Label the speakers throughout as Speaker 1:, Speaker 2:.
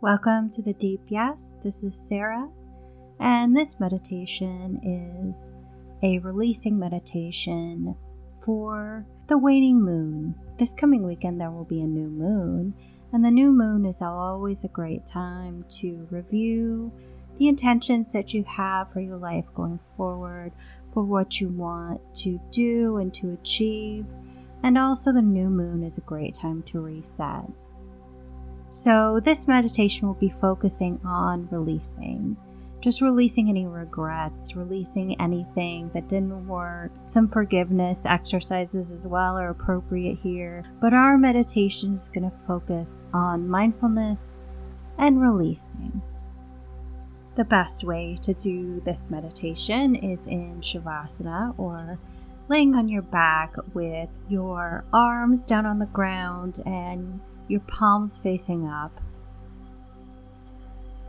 Speaker 1: Welcome to the Deep Yes. This is Sarah, and this meditation is a releasing meditation for the waning moon. This coming weekend, there will be a new moon, and the new moon is always a great time to review the intentions that you have for your life going forward, for what you want to do and to achieve. And also, the new moon is a great time to reset. So, this meditation will be focusing on releasing. Just releasing any regrets, releasing anything that didn't work. Some forgiveness exercises as well are appropriate here. But our meditation is going to focus on mindfulness and releasing. The best way to do this meditation is in Shavasana or laying on your back with your arms down on the ground and your palms facing up.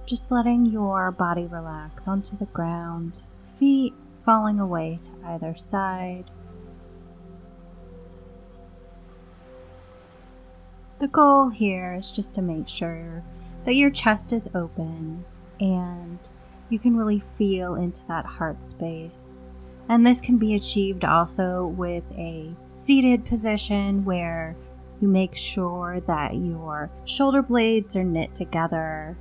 Speaker 1: Just letting your body relax onto the ground, feet falling away to either side. The goal here is just to make sure that your chest is open and you can really feel into that heart space. And this can be achieved also with a seated position where you make sure that your shoulder blades are knit together,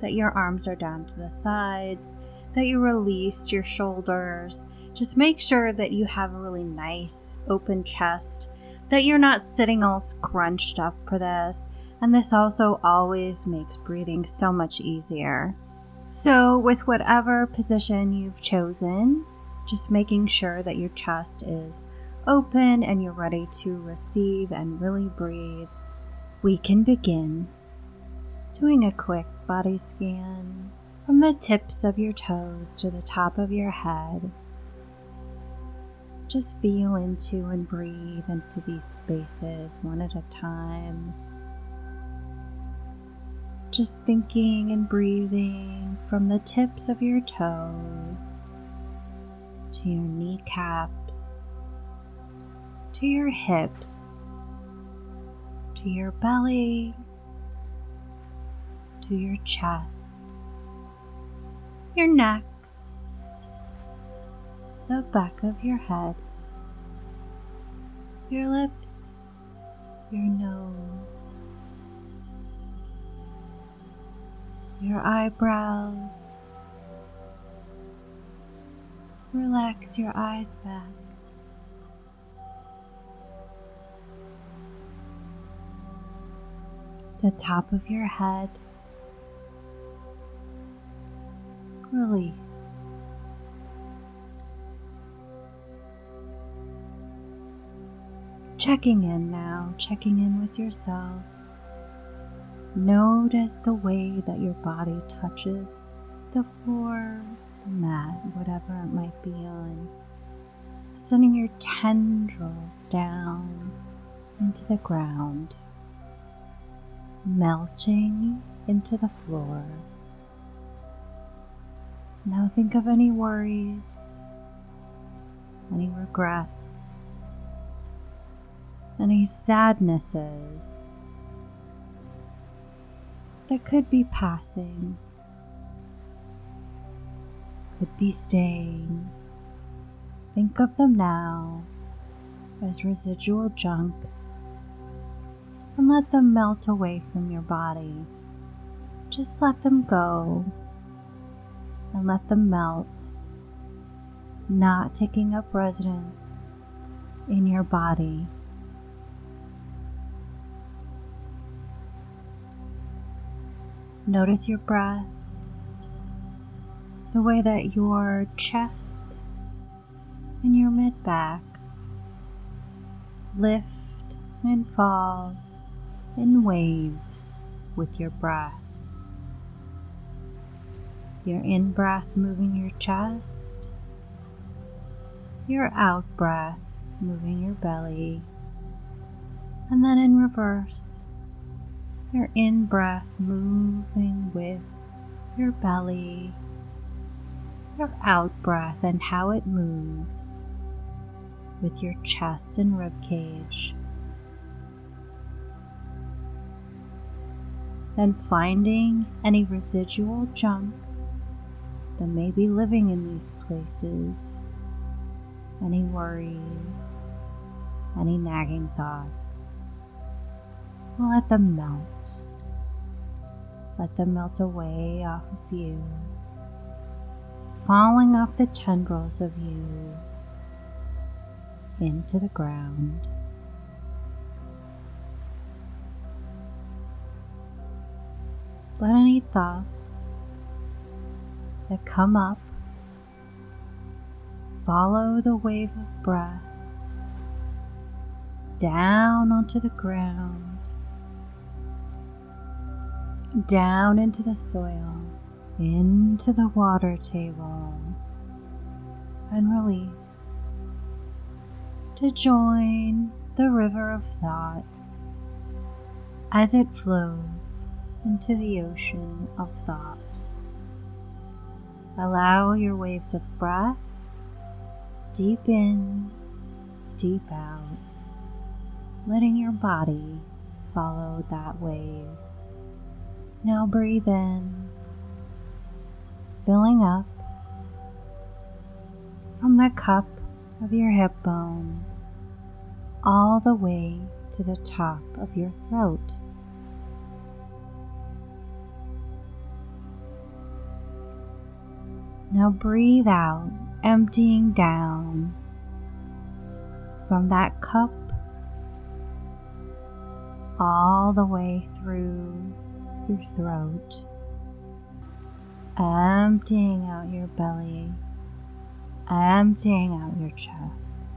Speaker 1: that your arms are down to the sides, that you released your shoulders. Just make sure that you have a really nice open chest, that you're not sitting all scrunched up for this. And this also always makes breathing so much easier. So, with whatever position you've chosen, just making sure that your chest is open and you're ready to receive and really breathe, we can begin doing a quick body scan from the tips of your toes to the top of your head. Just feel into and breathe into these spaces one at a time. Just thinking and breathing from the tips of your toes to your kneecaps to your hips, to your belly, to your chest, your neck, the back of your head, your lips, your nose, your eyebrows. Relax your eyes back. The top of your head. Release. Checking in now, checking in with yourself. Notice the way that your body touches the floor, the mat, whatever it might be on. Sending your tendrils down into the ground melting into the floor. Now think of any worries, any regrets, any sadnesses that could be passing, could be staying. Think of them now as residual junk and let them melt away from your body. Just let them go and let them melt, not taking up residence in your body. Notice your breath, the way that your chest and your mid back lift and fall in waves with your breath. Your in breath moving your chest, your out breath moving your belly, and then in reverse, your in breath moving with your belly, your out breath and how it moves with your chest and rib cage. Then finding any residual junk that may be living in these places, any worries, any nagging thoughts. Let them melt. Let them melt away off of you, falling off the tendrils of you into the ground. Let any thoughts that come up follow the wave of breath down onto the ground, down into the soil, into the water table, and release to join the river of thought as it flows into the ocean of thought. Allow your waves of breath deep in, deep out, letting your body follow that wave. Now breathe in, filling up from the cup of your hip bones all the way to the top of your throat. Now breathe out, emptying down. From that cup all the way through your throat, emptying out your belly, emptying out your chest,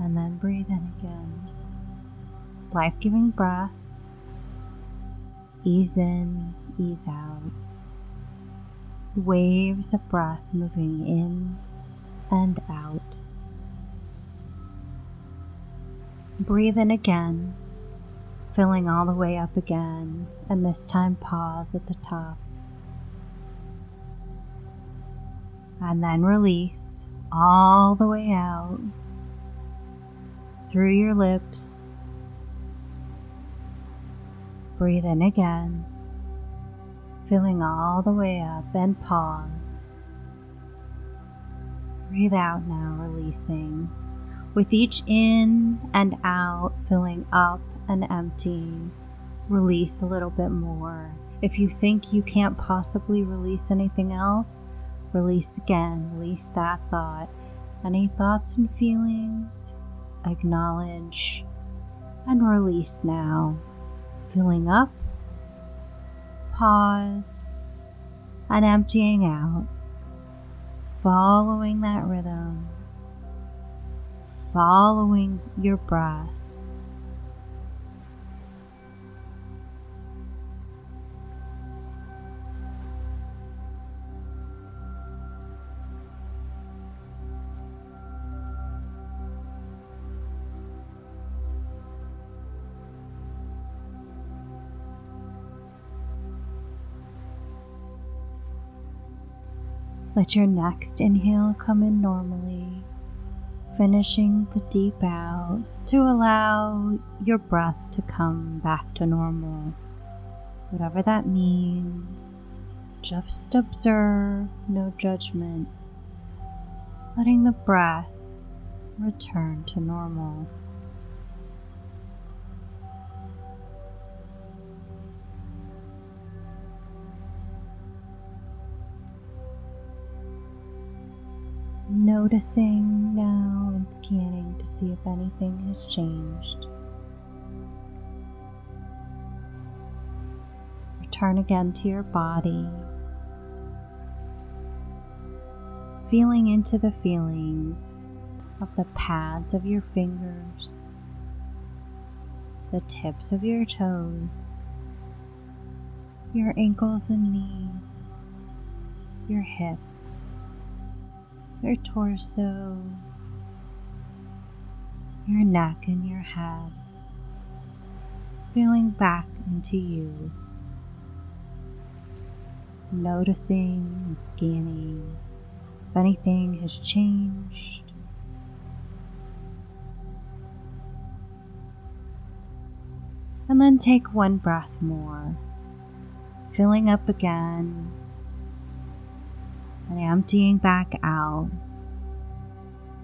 Speaker 1: and then breathe in again. Life giving breath, ease in, ease out waves of breath moving in and out. Breathe in again, filling all the way up again, and this time pause at the top. And then release all the way out through your lips. Breathe in again filling all the way up and pause. Breathe out now, releasing. With each in and out, filling up and emptying, release a little bit more. If you think you can't possibly release anything else, release again, release that thought. Any thoughts and feelings, acknowledge and release now. Filling up pause and emptying out, following that rhythm, following your breath. Let your next inhale come in normally, finishing the deep out to allow your breath to come back to normal. Whatever that means, just observe, no judgment, letting the breath return to normal. Noticing now and scanning to see if anything has changed. Return again to your body. Feeling into the feelings of the pads of your fingers, the tips of your toes, your ankles and knees, your hips your torso, your neck, and your head, feeling back into you, noticing and scanning if anything has changed. And then take one breath more, filling up again and emptying back out,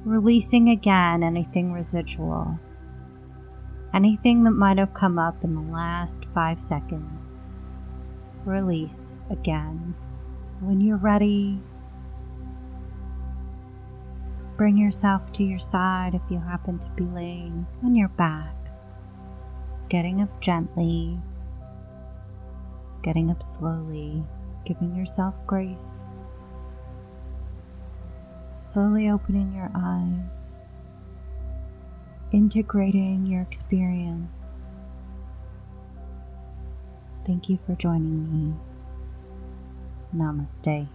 Speaker 1: releasing again anything residual, anything that might have come up in the last five seconds. Release again. When you're ready, bring yourself to your side if you happen to be laying on your back, getting up gently, getting up slowly, giving yourself grace. Slowly opening your eyes, integrating your experience. Thank you for joining me. Namaste.